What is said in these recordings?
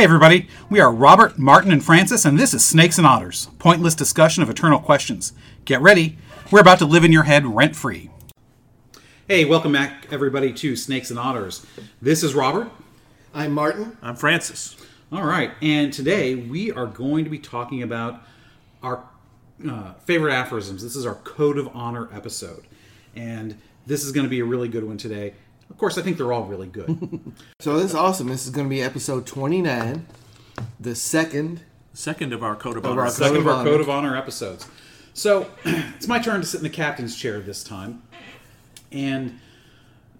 Hey, everybody. We are Robert, Martin, and Francis, and this is Snakes and Otters pointless discussion of eternal questions. Get ready. We're about to live in your head rent free. Hey, welcome back, everybody, to Snakes and Otters. This is Robert. I'm Martin. I'm Francis. All right, and today we are going to be talking about our uh, favorite aphorisms. This is our Code of Honor episode, and this is going to be a really good one today. Of course, I think they're all really good. So this is awesome. This is going to be episode 29, the second. Second of our code of Of honor. our Second of of our Honor. Code of Honor episodes. So it's my turn to sit in the captain's chair this time, and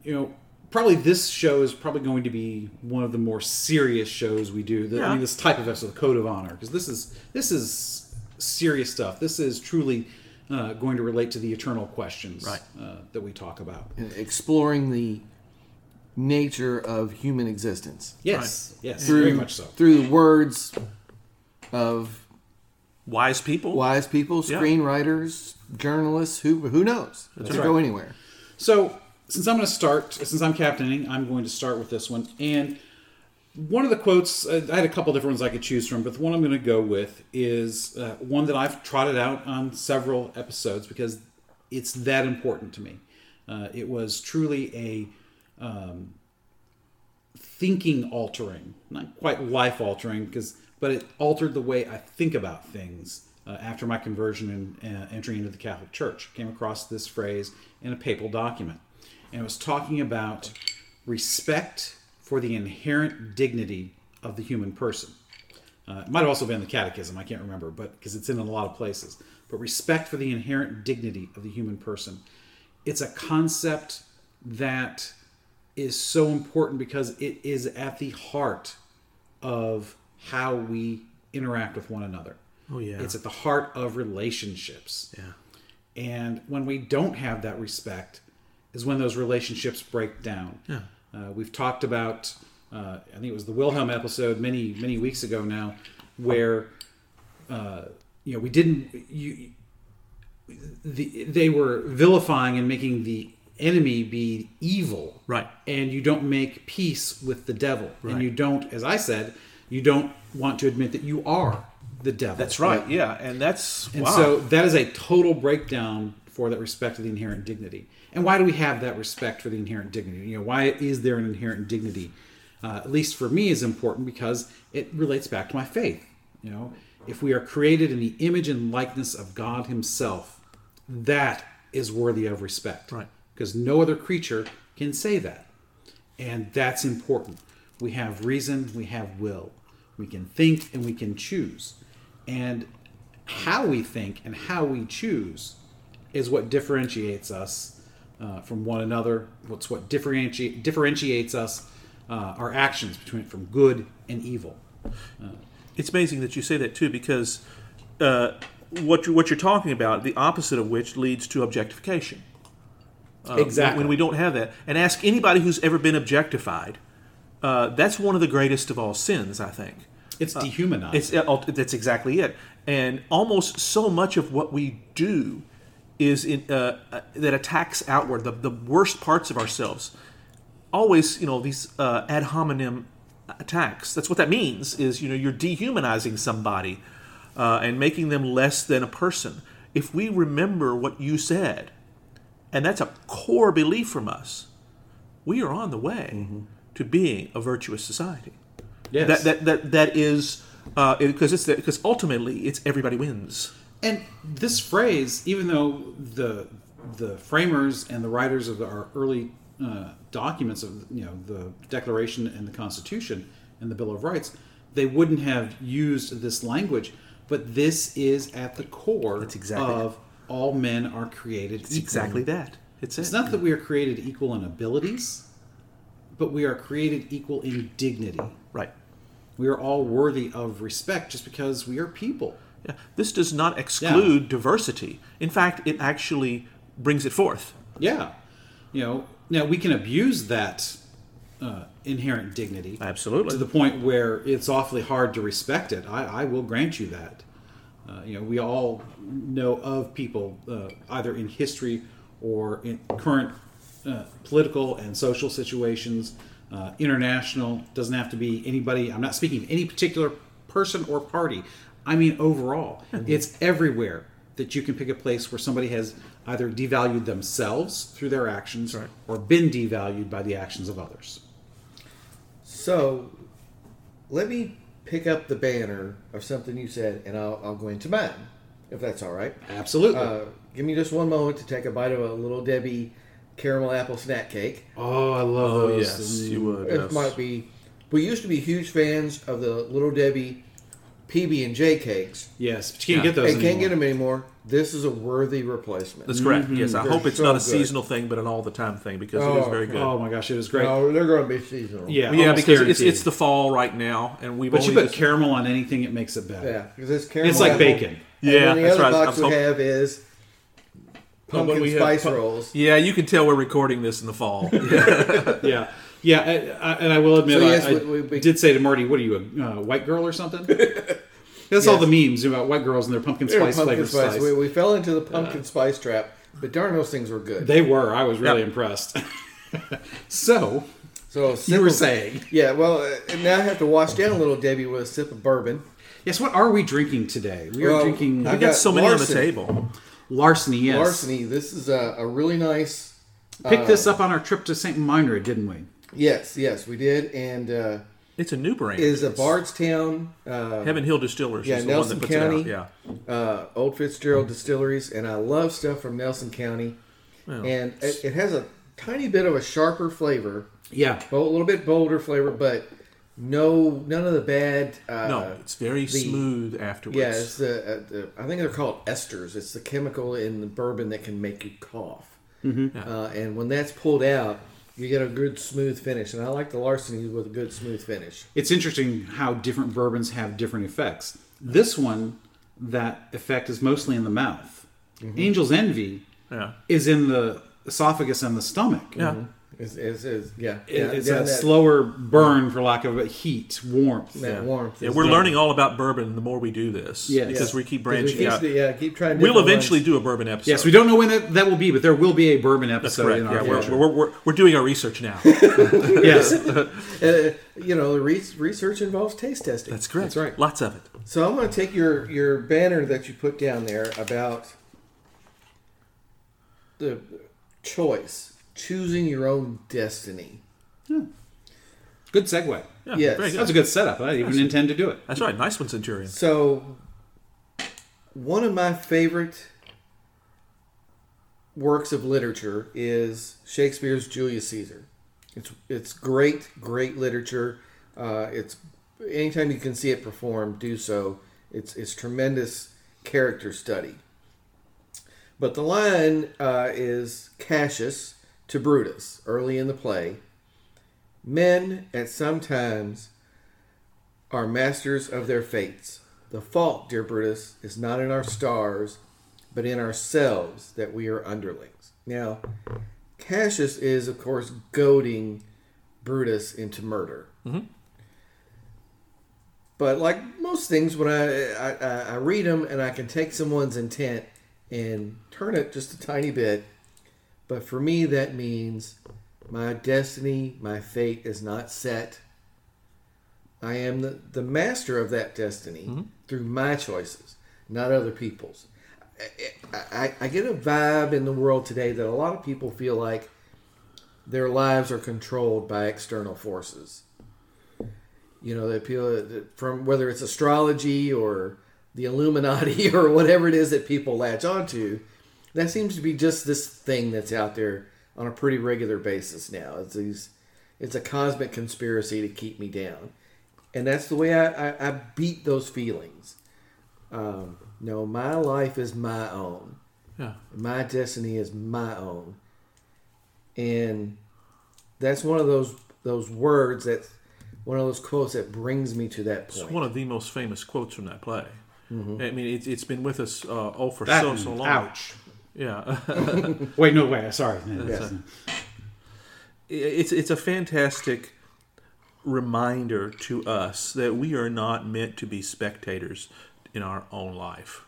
you know, probably this show is probably going to be one of the more serious shows we do. The, I mean, this type of episode, the Code of Honor, because this is this is serious stuff. This is truly uh, going to relate to the eternal questions Right. uh, that we talk about. exploring the nature of human existence Yes, yes, through very much so. through the words of Wise people. wise people, Yeah. screenwriters, journalists. Who who knows? It could right. go anywhere. So, since I'm going to start, since I'm captaining, I'm going to start with this one. And one of the quotes, uh, I had a couple different ones I could choose from, but the one I'm going to go with is uh, one that I've trotted out on several episodes because it's that important to me. Uh, it was truly a um, thinking altering, not quite life altering, because but it altered the way I think about things. Uh, after my conversion and uh, entry into the Catholic Church, came across this phrase in a papal document, and it was talking about respect for the inherent dignity of the human person. Uh, it might have also been the Catechism, I can't remember, but because it's in a lot of places. But respect for the inherent dignity of the human person. It's a concept that is so important because it is at the heart of how we interact with one another. Oh, yeah. It's at the heart of relationships. Yeah. And when we don't have that respect, is when those relationships break down. Yeah. Uh, we've talked about, uh, I think it was the Wilhelm episode many many weeks ago now, where uh, you know we didn't you the, they were vilifying and making the enemy be evil, Right. And you don't make peace with the devil, and you don't, as I said, you don't want to admit that you are the devil. That's right. Yeah. And that's And wow. so that is a total breakdown for that respect of the inherent dignity. And why do we have that respect for the inherent dignity? You know, why is there an inherent dignity? Uh, at least for me, is important because it relates back to my faith. You know, if we are created in the image and likeness of God Himself, that is worthy of respect. Right. Because no other creature can say that. And that's important. We have reason, we have will. We can think and we can choose. And how we think and how we choose is what differentiates us uh, from one another. What's what differentiate, differentiates us, uh, our actions between from good and evil. it's amazing that you say that too, because uh, what you, what you're talking about, the opposite of which leads to objectification. Uh, exactly. When we don't have that, and ask anybody who's ever been objectified, uh, that's one of the greatest of all sins, I think. it's dehumanized. It's uh, that's exactly it, and almost so much of what we do is in, uh, uh, that attacks outward the, the worst parts of ourselves. Always, you know, these uh, ad hominem attacks. That's what that means. Is you know you're dehumanizing somebody uh, and making them less than a person. If we remember what you said, and that's a core belief from us, we are on the way to being a virtuous society yes. that that that that is because it's because ultimately it's everybody wins. And this phrase, even though the the framers and the writers of our early uh, documents of you know the Declaration and the Constitution and the Bill of Rights, they wouldn't have used this language. But this is at the core exactly of all men are created It's equal. exactly that. It's it. It's not that we are created equal in abilities, but we are created equal in dignity. right. We are all worthy of respect just because we are people. Yeah. This does not exclude diversity. In fact, it actually brings it forth. Yeah. You know, now we can abuse that uh, inherent dignity Absolutely. to the point where it's awfully hard to respect it. I, I will grant you that. Uh, you know, we all know of people uh, either in history or in current uh, political and social situations uh, international. Doesn't have to be anybody. I'm not speaking of any particular person or party. I mean overall. It's everywhere that you can pick a place where somebody has either devalued themselves through their actions or been devalued by the actions of others. So, let me pick up the banner of something you said, and I'll, I'll go into mine, if that's all right. Absolutely. Uh, give me just one moment to take a bite of a little Debbie caramel apple snack cake. oh, I love Oh those. yes, you would. It yes. might be. We used to be huge fans of the little Debbie PB and J cakes. Yes, but you can't Yeah. get those. and can't anymore. get them anymore. This is a worthy replacement. That's correct. Mm-hmm. Yes, I They're hope it's so not a good. seasonal thing, but an all the time thing because it is Oh, very good. Oh, oh my gosh, it was great. No, they're going to be seasonal. Yeah, yeah, almost because it's, guaranteed. it's the fall right now, and we've But you put just- caramel on anything, it makes it better. yeah, because this caramel. It's like apple- bacon. and Yeah, then the that's other right. I box we hop- have is pumpkin we have spice pu- rolls. Yeah, you can tell we're recording this in the fall. Yeah. Yeah, yeah, I, I, and I will admit, So, yes, I, I we- we- did say to Marty, "What are you, a uh, white girl or something?" That's all the memes about white girls and their pumpkin spice pumpkin flavored spice. spice. We, we fell into the pumpkin spice trap, but darn, those things were good. They were. I was really Yeah. impressed. so so you were saying, Yeah, well, uh, now I have to wash down a little Debbie with a sip of bourbon. yes. What are we drinking today? We are drinking I we got got so many on the table. larceny. Yes, Larceny. This is a, a really nice. Picked this up on our trip to Saint Meinrad, didn't we? Yes, yes, we did, and uh, It's a new brand. is a Bardstown, uh, Heaven Hill Distillers Yeah, is the Nelson one that puts County. it out. Yeah. uh, Old Fitzgerald Distilleries, and I love stuff from Nelson County, and it, it has a tiny bit of a sharper flavor, Yeah. a little bit bolder flavor, but no, none of the bad. Uh, No, it's very smooth afterwards. Yeah, it's the, uh, the I think they're called esters. It's the chemical in the bourbon that can make you cough. Mm-hmm. Uh, and when that's pulled out, you get a good smooth finish. And I like the larceny with a good smooth finish. It's interesting how different bourbons have different effects. This one, that effect is mostly in the mouth. Mm-hmm. Angel's Envy Yeah. is in the esophagus and the stomach. Yeah. Mm-hmm. It's, it's, it's yeah, It- yeah, it's yeah, a that, slower burn, for lack of a heat, warmth. that warmth. Yeah, we're good. learning all about bourbon the more we do this. Yes. Because we keep 'Cause we branching keep- out. Yeah, keep trying. We'll eventually ones. do a bourbon episode. Yes, we don't know when that, that will be, but there will be a bourbon That's episode correct. in Yeah, our we're, we're, we're, we're doing our research now. yes, Uh, you know, the re- research involves taste testing. That's correct. That's right. Lots of it. So I'm going to take your your banner that you put down there about the choice, choosing your own destiny. Yeah. good segue. Yeah, Yes. very good. That's a good setup. I didn't even intend to do it. That's right. Nice one, Centurion. So, one of my favorite works of literature is Shakespeare's Julius Caesar. It's it's great, great literature. Uh, it's anytime you can see it performed, do so. It's it's tremendous character study. But the line uh, is Cassius to Brutus early in the play. Men at some times are masters of their fates. The fault, dear Brutus, is not in our stars, but in ourselves that we are underlings. Now, Cassius is, of course, goading Brutus into murder. Mm-hmm. But like most things, when I, I I- I read them and I can take someone's intent and turn it just a tiny bit, but for me that means my destiny, my fate is not set. I am the, the master of that destiny mm-hmm. through my choices, not other people's. I, I, I get a vibe in the world today that a lot of people feel like their lives are controlled by external forces. You know, that people from whether it's astrology or the Illuminati or whatever it is that people latch onto, that seems to be just this thing that's out there on a pretty regular basis now. It's these, it's a cosmic conspiracy to keep me down, and that's the way I, I, I beat those feelings. Um, no, my life is my own. Yeah. My destiny is my own, and that's one of those those words that one of those quotes that brings me to that It's one of the most famous quotes from that play. I mean, it's, it's been with us uh, oh for That so so long. ouch. Yeah, Wait, no way. Sorry. Yeah. it's it's a fantastic reminder to us that we are not meant to be spectators in our own life.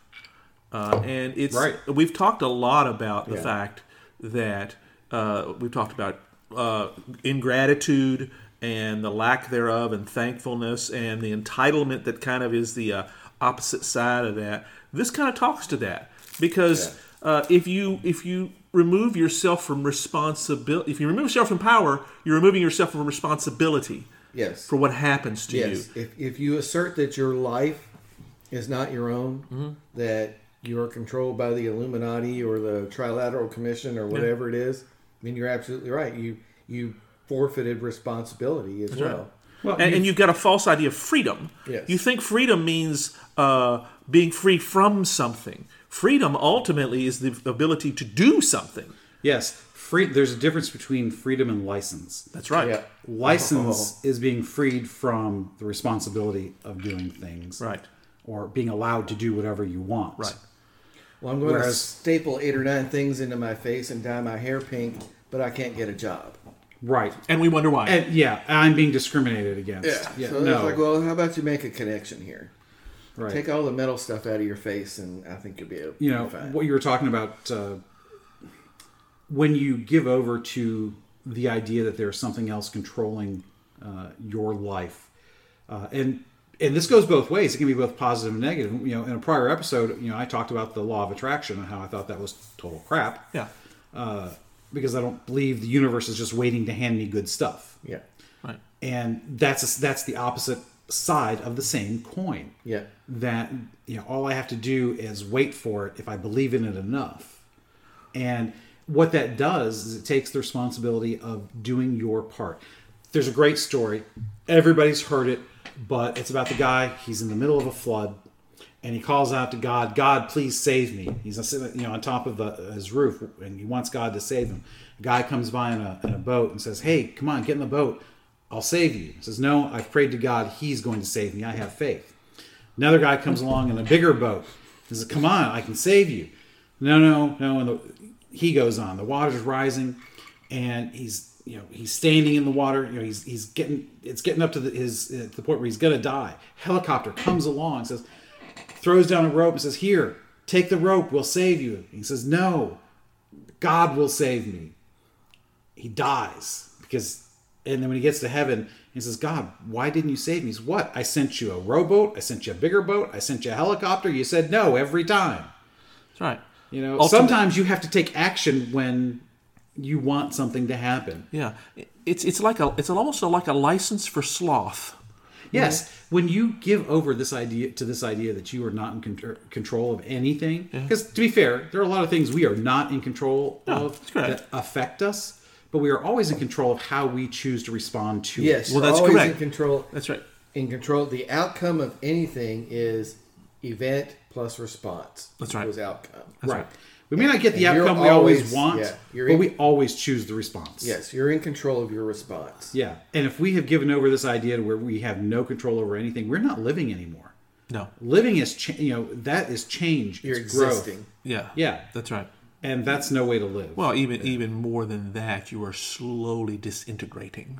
Uh, and it's Right. we've talked a lot about the Yeah. fact that uh, we've talked about uh, ingratitude and the lack thereof, and thankfulness, and the entitlement that kind of is the uh, opposite side of that. This kind of talks to that because uh, if you if you remove yourself from responsibility, if you remove yourself from power, you're removing yourself from responsibility Yes. for what happens to you. Yes. you. If, if you assert that your life is not your own, Mm-hmm. that you are controlled by the Illuminati or the Trilateral Commission or whatever it is, mean, you're absolutely right. You you forfeited responsibility as well. right. Well, and, and you've got a false idea of freedom. Yes. You think freedom means uh, being free from something. Freedom ultimately is the ability to do something. yes, free. There's a difference between freedom and license. That's right. Yeah. License oh. is being freed from the responsibility of doing things, Right. Or being allowed to do whatever you want, Right. Well, I'm going to staple eight or nine things into my face and dye my hair pink, but I can't get a job. Right. And we wonder why. And yeah, I'm being discriminated against. Yeah, so no. it's like, well, how about you make a connection here? Right. Take all the metal stuff out of your face, and I think you'll be able. you know fine. what you were talking about uh, when you give over to the idea that there's something else controlling uh, your life uh, and and this goes both ways it can be both positive and negative you know in a prior episode you know i talked about the law of attraction and how i thought that was total crap yeah. uh, because i don't believe the universe is just waiting to hand me good stuff Yeah. Right. and that's a, that's the opposite side of the same coin Yeah. that you know all I have to do is wait for it if I believe in it enough. And what that does is it takes the responsibility of doing your part. There's a great story. Everybody's heard it, but it's about the guy, he's in the middle of a flood and he calls out to God, "God, please save me." He's sitting, you know, on top of the, his roof and he wants God to save him. A guy comes by in a, in a boat and says, "Hey, come on, get in the boat. I'll save you." He says, "No, I've prayed to God. He's going to save me. I have faith." Another guy comes along in a bigger boat. He says, "Come on, I can save you." No, no, no. And the, he goes on. The water's rising, and he's you know he's standing in the water. You know he's he's getting it's getting up to the, his uh, the point where he's gonna die. Helicopter comes along, says, throws down a rope and says, "Here, take the rope. We'll save you." He says, "No, God will save me." He dies because, and then when he gets to heaven, he says, "God, why didn't you save me?" He's what? I sent you a rowboat. I sent you a bigger boat. I sent you a helicopter. You said no every time. That's right. You know, Ultimate- sometimes you have to take action when you want something to happen. Yeah. It's it's like a it's almost like a license for sloth. Yes, when you give over this idea to this idea that you are not in con- control of anything, because to be fair, there are a lot of things we are not in control No, of that affect us, but we are always in control of how we choose to respond to Yes. it. Well, that's always correct. in control. That's right. in control. The outcome of anything is event plus response. That's right. Was outcome. That's right. We may not get the And you're outcome we always always- want, yeah, but in- we always choose the response. Yes, you're in control of your response. Yeah. And if we have given over this idea to where we have no control over anything, we're not living anymore. No. Living is, cha- you know, that is change. You're It's growth. existing. Yeah. Yeah. That's right. And that's no way to live. Well, even even more than that, you are slowly disintegrating.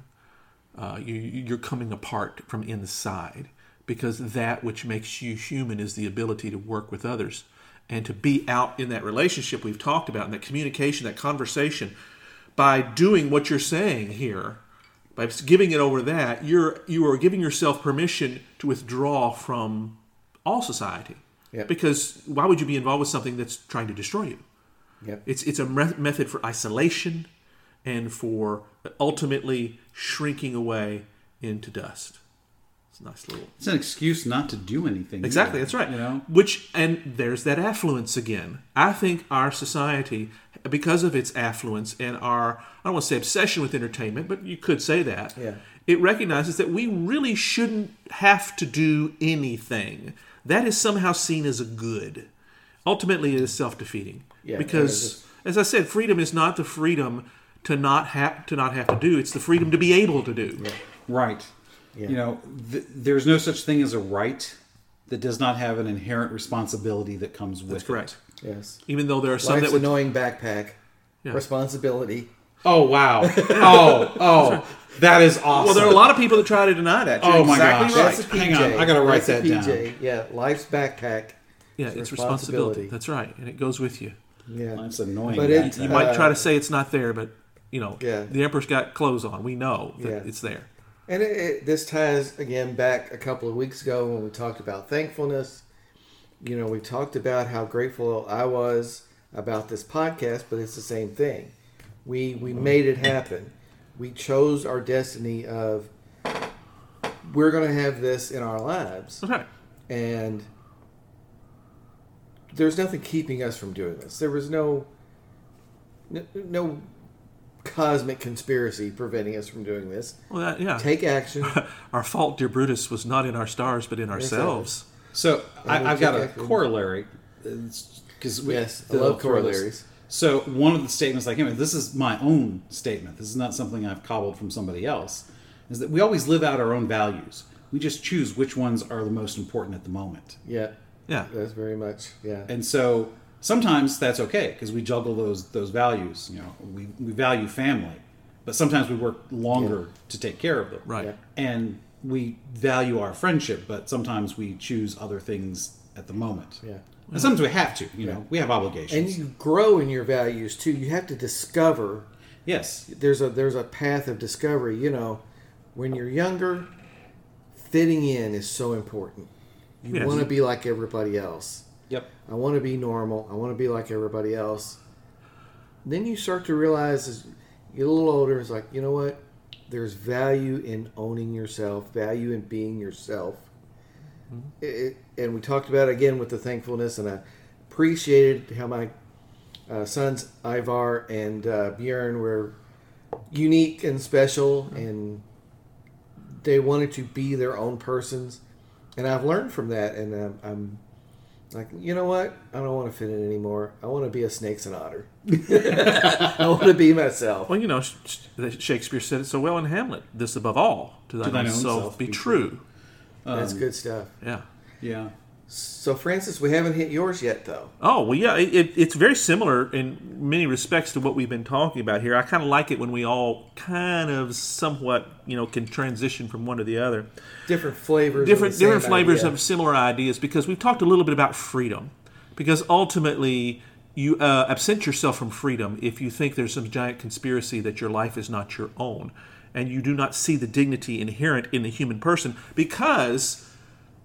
Uh, you, you're coming apart from inside because that which makes you human is the ability to work with others and to be out in that relationship we've talked about, in that communication, that conversation. By doing what you're saying here, by giving it over that, you're you are giving yourself permission to withdraw from all society. Yep. Because why would you be involved with something that's trying to destroy you? Yep. It's it's a me- method for isolation and for ultimately shrinking away into dust. It's a nice little. It's an excuse not to do anything. Exactly, either, that's right. You know, Which and there's that affluence again. I think our society, because of its affluence and our I don't want to say obsession with entertainment, but you could say that. Yeah. It recognizes that we really shouldn't have to do anything. That is somehow seen as a good. Ultimately, it is self-defeating. Yeah, because, as I said, freedom is not the freedom to not have to not have to do. It's the freedom to be able to do. right. Yeah. You know, th- there's no such thing as a right that does not have an inherent responsibility that comes with That's correct. Yes. Even though there are some Life's that would annoying backpack. Yeah. Responsibility. Oh wow. oh oh, that is awesome. Well, there are a lot of people that try to deny that. You're Oh my exactly gosh. right. That's a PJ. Hang on, I gotta write That's a that down. Yeah, life's backpack. Yeah, It's it's responsibility. responsibility. That's right, and it goes with you. Yeah. That's annoying. But it- You time. might try Uh, to say it's not there, but you know, Yeah. the emperor's got clothes on. We know that Yeah. it's there. And it, it, this ties again back a couple of weeks ago when we talked about thankfulness. You know, we talked about how grateful I was about this podcast, but it's the same thing. We we made it happen. We chose our destiny of we're going to have this in our lives, Okay. and there's nothing keeping us from doing this. There was no no, no cosmic conspiracy preventing us from doing this. Well, that, yeah. Take action. our fault, dear Brutus, was not in our stars, but in ourselves. So I, And I've got a check- corollary because Yes, I love corollaries. So one of the statements I came with, this is my own statement. This is not something I've cobbled from somebody else. Is that we always live out our own values. We just choose which ones are the most important at the moment. Yeah, Yeah. that's very much yeah. And so sometimes that's okay because we juggle those those values. You know, we, we value family, but sometimes we work longer to take care of them. Right. Yeah. And we value our friendship, but sometimes we choose other things at the moment. Yeah. And sometimes we have to. You know, we have obligations. And you grow in your values too. You have to discover. yes. There's a there's a path of discovery. You know, when you're younger, fitting in is so important. You Yes. want to be like everybody else. Yep. I want to be normal. I want to be like everybody else. Then you start to realize as you get a little older, it's like, you know what? There's value in owning yourself, value in being yourself. It, it- and we talked about it again with the thankfulness, and I appreciated how my uh, sons Ivar and uh, Bjorn were unique and special, and they wanted to be their own persons. And I've learned from that, and um, I'm like, you know what? I don't want to fit in anymore. I want to be a snakes and otter. I want to be myself. Well, you know, Sh- Sh- Shakespeare said it so well in Hamlet this above all, to thine, thine own own self self be be true. That's good stuff. Yeah. Yeah. So, Francis, we haven't hit yours yet, though. Oh well, yeah. It, it, it's very similar in many respects to what we've been talking about here. I kind of like it when we all kind of somewhat, you know, can transition from one to the other. Different flavors. different different flavors idea. of similar ideas because we've talked a little bit about freedom because ultimately you uh, absent yourself from freedom if you think there's some giant conspiracy that your life is not your own and you do not see the dignity inherent in the human person because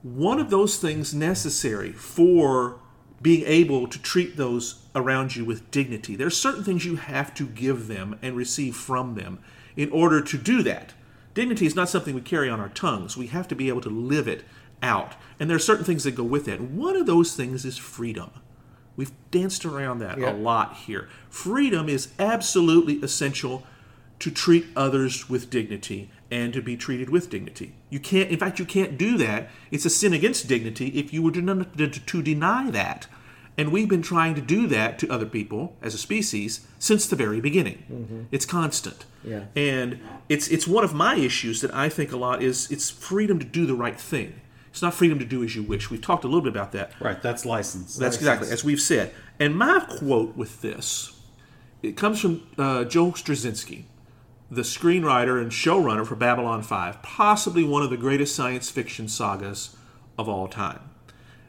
one of those things necessary for being able to treat those around you with dignity. There are certain things you have to give them and receive from them in order to do that. Dignity is not something we carry on our tongues. We have to be able to live it out. And there are certain things that go with that. One of those things is freedom. We've danced around that Yeah. a lot here. Freedom is absolutely essential to treat others with dignity and to be treated with dignity. You can't, in fact, you can't do that. It's a sin against dignity if you were to, deny that. And we've been trying to do that to other people as a species since the very beginning. It's constant. Yeah. And it's it's one of my issues that I think a lot is it's freedom to do the right thing. It's not freedom to do as you wish. We've talked a little bit about that. Right. That's license. That's exactly as we've said. And my quote with this, it comes from uh, Joe Straczynski, the screenwriter and showrunner for Babylon 5, possibly one of the greatest science fiction sagas of all time.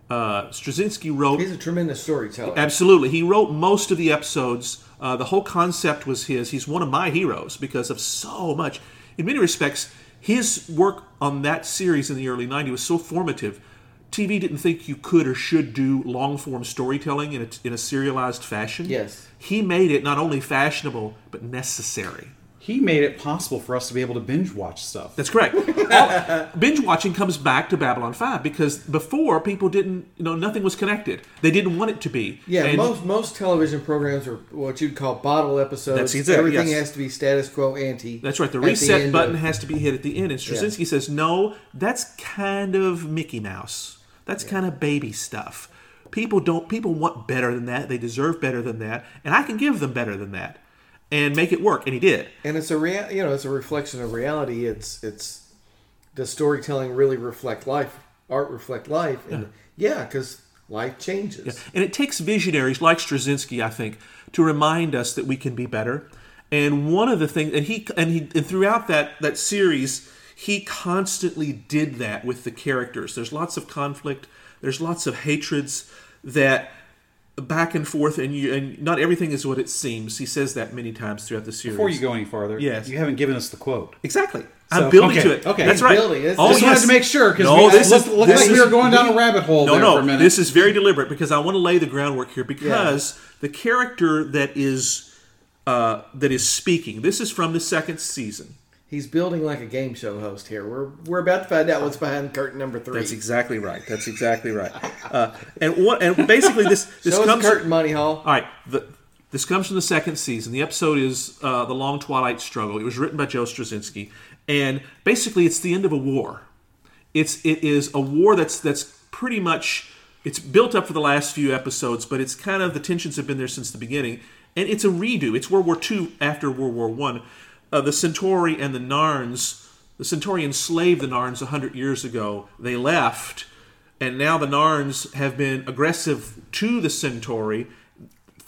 Uh, Straczynski wrote He's a tremendous storyteller. Absolutely. He wrote most of the episodes. Uh, the whole concept was his. He's one of my heroes because of so much. In many respects, his work on that series in the early 90s was so formative. TV didn't think you could or should do long form storytelling in a, in a serialized fashion. Yes. He made it not only fashionable, but necessary. He made it possible for us to be able to binge watch stuff. That's correct. All- binge watching comes back to Babylon 5 because before people didn't, you know, nothing was connected. They didn't want it to be. Yeah, And- most most television programs are what you'd call bottle episodes. That's exactly- Everything yes. has to be status quo ante. That's right. The reset end button of- has to be hit at the end. And Straczynski says, no, that's kind of Mickey Mouse. That's kind of baby stuff. People don't. People want better than that. They deserve better than that, and I can give them better than that, and make it work. And he did. and it's a real, you know, it's a reflection of reality. It's it's does storytelling really reflect life? Art reflect life? And yeah, because life changes. And it takes visionaries like Straczynski, I think, to remind us that we can be better. And one of the things, and he and he and throughout that that series, he constantly did that with the characters. There's lots of conflict. There's lots of hatreds that back and forth, and you and not everything is what it seems. He says that many times throughout the series. Before you go any farther, Yes. you haven't given us the quote. exactly. I'm building okay, to it. okay. That's He's right. building. It's- Oh, just wanted to make sure because No, we this looked, is- looked this like we is- were going down a rabbit hole No, there no. for a minute. This is very deliberate because I want to lay the groundwork here because the character that is uh, that is speaking. This is from the second season. He's building like a game show host here. We're we're about to find out what's behind curtain number three. That's exactly right. That's exactly right. Uh, and what? And basically, this this Show comes. curtain, Monty Hall. All right. The, this comes from the second season. The episode is uh, The Long Twilight Struggle. It was written by Joe Straczynski. And basically, it's the end of a war. It's it is a war that's that's pretty much it's built up for the last few episodes, but it's kind of the tensions have been there since the beginning, and it's a redo. It's World War II after World War One. Uh, the Centauri and the Narns. The Centauri enslaved the Narns hundred years ago. They left, and now the Narns have been aggressive to the Centauri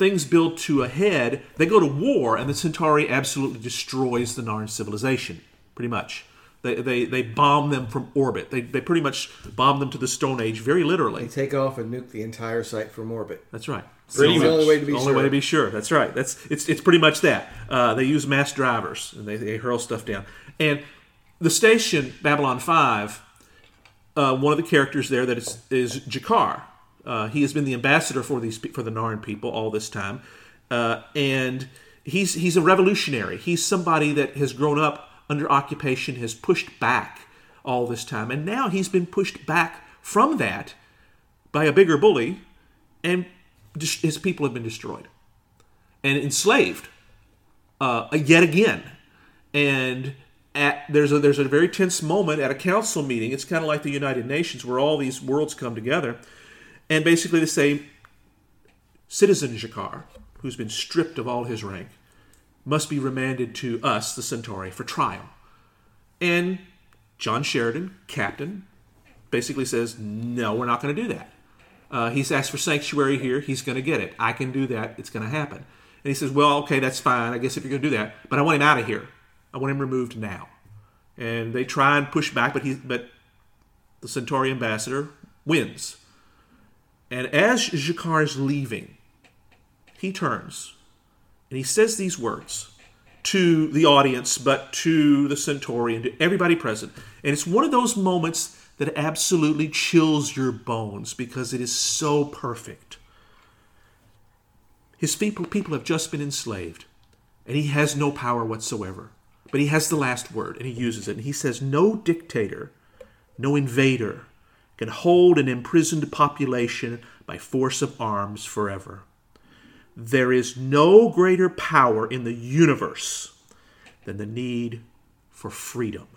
things build to a head, they go to war, and the Centauri absolutely destroys the Narn civilization, pretty much. They, they, they bomb them from orbit. They, they pretty much bomb them to the Stone Age, very literally. They take off and nuke the entire site from orbit. That's right. Pretty So- much. Only way to be only sure. way to be sure. That's right. That's it's it's pretty much that. Uh, they use mass drivers and they, they hurl stuff down. And the station Babylon Five, uh, one of the characters there that is is G'Kar. Uh, he has been the ambassador for these for the Narn people all this time, uh, and he's he's a revolutionary. He's somebody that has grown up under occupation, has pushed back all this time, and now he's been pushed back from that by a bigger bully, and his people have been destroyed and enslaved uh, yet again. And at, there's a there's a very tense moment at a council meeting. It's kind of like the United Nations, where all these worlds come together, and basically they say, citizen G'Kar, who's been stripped of all his rank, must be remanded to us, the Centauri, for trial. And John Sheridan, captain, basically says, no, we're not going to do that. Uh, he's asked for sanctuary here. He's going to get it. I can do that. It's going to happen. And he says, well, okay, that's fine. I guess if you're going to do that, but I want him out of here. I want him removed now. And they try and push back, but he, but the Centauri ambassador wins. And as G'Kar is leaving, he turns and he says these words to the audience, but to the Centauri and to everybody present. And it's one of those moments that absolutely chills your bones because it is so perfect. His people, people have just been enslaved, and he has no power whatsoever. But he has the last word, and he uses it. And he says, No dictator, no invader can hold an imprisoned population by force of arms forever. There is no greater power in the universe than the need for freedom.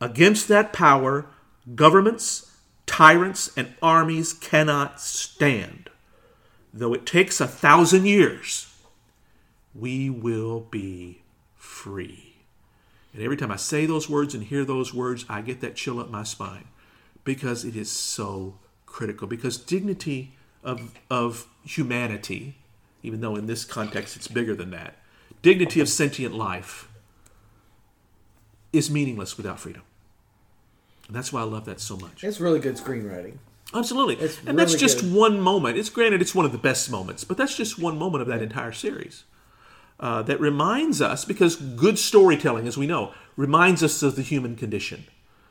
Against that power, governments, tyrants, and armies cannot stand. Though it takes a thousand years, we will be free. And every time I say those words and hear those words, I get that chill up my spine because it is so critical. Because dignity of, of humanity, even though in this context it's bigger than that, dignity of sentient life is meaningless without freedom. And that's why I love that so much. It's really good screenwriting. Absolutely. It's and that's just good. one moment. It's granted it's one of the best moments, but that's just one moment of that entire series. Uh, that reminds us, because good storytelling, as we know, reminds us of the human condition.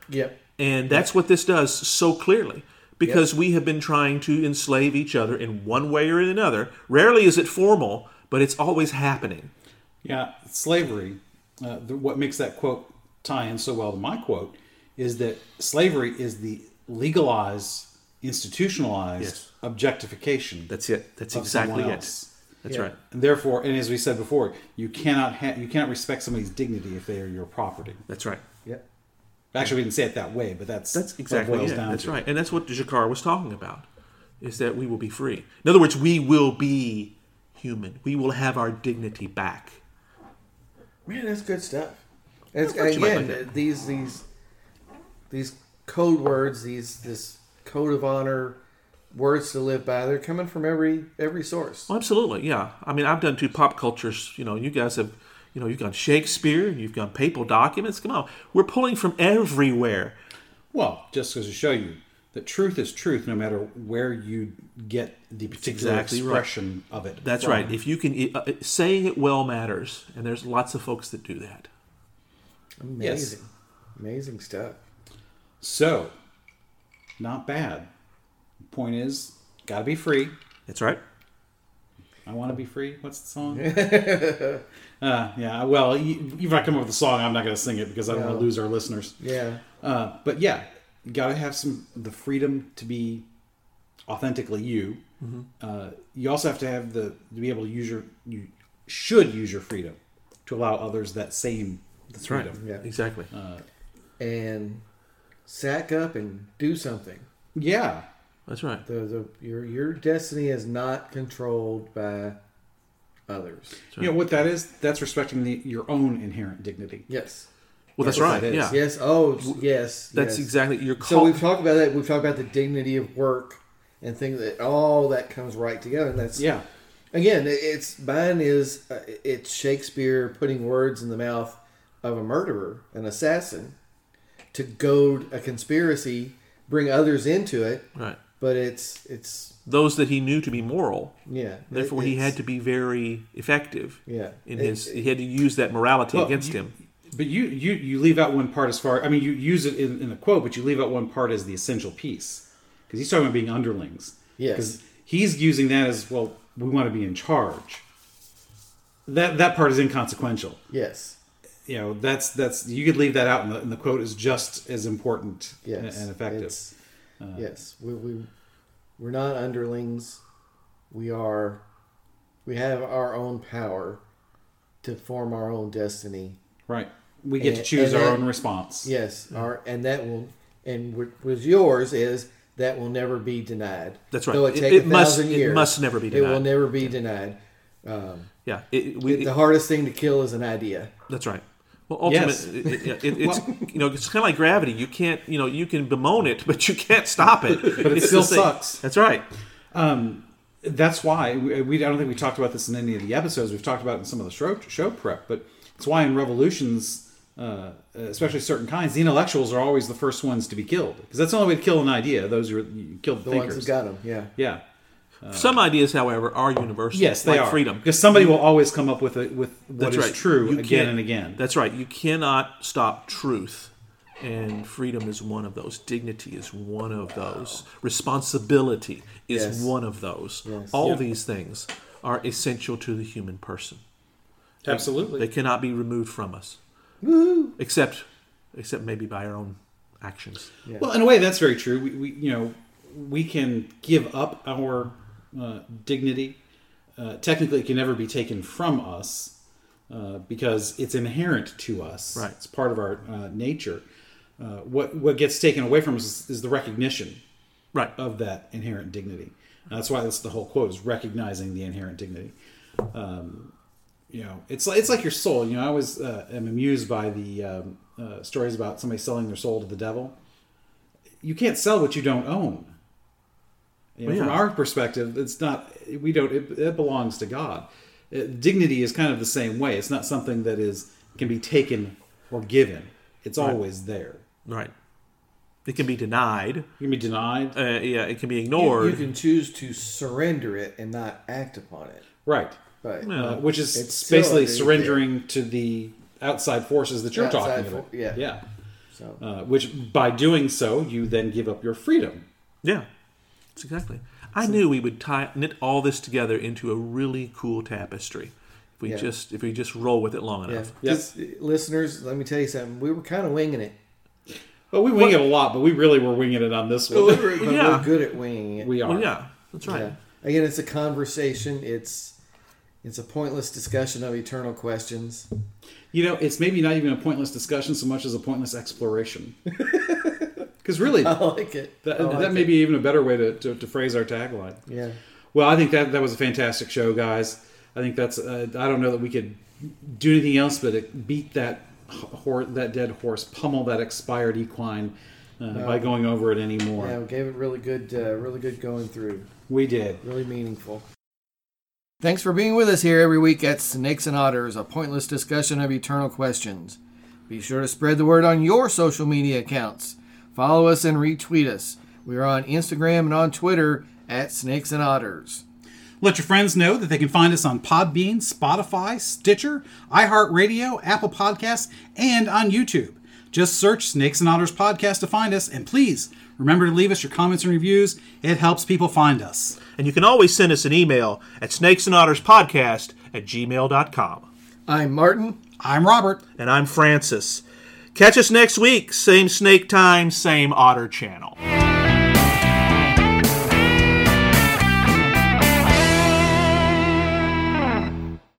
Yep. And that's what this does so clearly. Because we have been trying to enslave each other in one way or another. Rarely is it formal, but it's always happening. Yeah, slavery. Uh, the, what makes that quote tie in so well to my quote is that slavery is the legalized, institutionalized Yes. objectification. That's it. That's of exactly someone it. That's Yeah. right. And therefore, and as we said before, you cannot ha- you cannot respect somebody's dignity if they are your property. That's right. Yep. Actually, we didn't say it that way, but that's That's what it exactly boils it. down That's to. right. And that's what G'Kar was talking about, is that we will be free. In other words, we will be human. We will have our dignity back. Man, that's good stuff. And it's, thought you might again, like these these these code words, these this code of honor, words to live by, they're coming from every every source. Well, absolutely, yeah. I mean, I've done two pop cultures. You know, you guys have, you know, you've gone Shakespeare, you've gone papal documents. Come on, we're pulling from everywhere. Well, just goes to show you that truth is truth, no matter where you get the particular exactly right. expression of it. That's from. right. If you can, uh, saying it well matters, and there's lots of folks that do that. Amazing. Amazing stuff. So, not bad. Point is, gotta be free. That's right. I want to be free. What's the song? uh, yeah. Well, you, if I come up with a song, I'm not going to sing it because I don't want to lose our listeners. Yeah. Uh, but yeah, got to have some the freedom to be authentically you. Uh, you also have to have the to be able to use your you should use your freedom to allow others that same That's right. freedom. Yeah. Exactly. And sack up and do something. Yeah. That's right. The, the your your destiny is not controlled by others. You know what that is? That's respecting the, your own inherent dignity. Yes. Well, that's That's right. that is. Yeah. Yes. Oh, yes. That's yes. exactly. You're So we've talked about that. We've talked about the dignity of work and things that all that comes right together. And that's Yeah. again, it- it's mine is uh, it's Shakespeare putting words in the mouth of a murderer, an assassin, to goad a conspiracy, bring others into it. right. But it's it's Those that he knew to be moral. yeah. Therefore, he had to be very effective. yeah In It- his, he had to use that morality Well, against you- him. But you, you you leave out one part as far. I mean, you use it in, in the quote, but you leave out one part as the essential piece because he's talking about being underlings. Yes. Because he's using that as well. We want to be in charge. That that part is inconsequential. yes You know, that's that's you could leave that out, and the, and the quote is just as important yes and, and effective. It's- yes we we we're not underlings. We are we have our own power to form our own destiny. Right. We get to choose our that- own response. Yes, our and that will and what was yours is that will never be denied. That's right. Though it It- take it a must- thousand it must never be denied It will never be denied. Um, Yeah. It, we, the hardest thing to kill is an idea. That's right. Well, ultimately, Yes. it, it, it, it's you know it's kind of like gravity. You can't you know you can bemoan it, but you can't stop it. But it It's still sucks. That's right. that's why we, we I don't think we talked about this in any of the episodes. We've talked about it in some of the show, show prep, but it's why in revolutions, uh, especially certain kinds, the intellectuals are always the first ones to be killed because that's the only way to kill an idea. Those are you kill the, The thinkers. ones that got them, yeah. yeah. Uh, Some ideas, however, are universal. Yes, they like are freedom. because somebody will always come up with a, with what That's is right. true You again and again. That's right. You cannot stop truth, and freedom is one of those. Dignity is one of those. Responsibility is Yes. one of those. Yes. All Yeah. these things are essential to the human person. Absolutely. They cannot be removed from us, except except maybe by our own actions. Yeah. Well, in a way, that's very true. We, we you know, we can give up our uh, dignity. Uh, technically, it can never be taken from us uh, because it's inherent to us. Right. It's part of our uh, nature. Uh, what what gets taken away from us is, is the recognition Right. of that inherent dignity. And that's why that's the whole quote is recognizing the inherent dignity. Um, you know, it's like it's like your soul. You know, I always uh, am amused by the um, uh, stories about somebody selling their soul to the devil. You can't sell what you don't own. You know, Well, From our perspective, it's not. We don't. It, it belongs to God. Uh dignity is kind of the same way. It's not something that is can be taken or given. It's always there. Right. It can be denied. You can be denied. Uh, yeah, it can be ignored. you can choose to surrender it and not act upon it. right. But Yeah. uh, which is It's basically underneath surrendering to the outside forces that you're Outside talking for- about. yeah. yeah. so Uh, which by doing so, you then give up your freedom. Yeah, that's exactly. I knew we would tie, knit all this together into a really cool tapestry if we Yeah. just if we just roll with it long enough. Yes. Just, listeners, let me tell you something. We were kind of winging it. Well, we wing it a lot, but we really were winging it on this one. But we're Yeah. good at winging it. we are. Well, yeah, that's right. Yeah. Again, it's a conversation. It's it's a pointless discussion of eternal questions. You know, it's maybe not even a pointless discussion so much as a pointless exploration. Because really, I that, like it. I like that may it. be even a better way to, to, to phrase our tagline. Yeah. Well, I think that that was a fantastic show, guys. I think that's. Uh, I don't know that we could do anything else but beat that horse, that dead horse, pummel that expired equine uh, by going over it anymore. Yeah, we gave it really good, uh, really good going through. We did. Really meaningful. Thanks for being with us here every week at Snakes and Otters, a pointless discussion of eternal questions. Be sure to spread the word on your social media accounts. Follow us and retweet us. We are on Instagram and on Twitter at Snakes and Otters. Let your friends know that they can find us on Podbean, Spotify, Stitcher, iHeartRadio, Apple Podcasts, and on YouTube. Just search Snakes and Otters Podcast to find us, and please remember to leave us your comments and reviews. It helps people find us. And you can always send us an email at snakesandotterspodcast at gmail.com. I'm Martin. I'm Robert. And I'm Francis. Catch us next week, same snake time, same otter channel.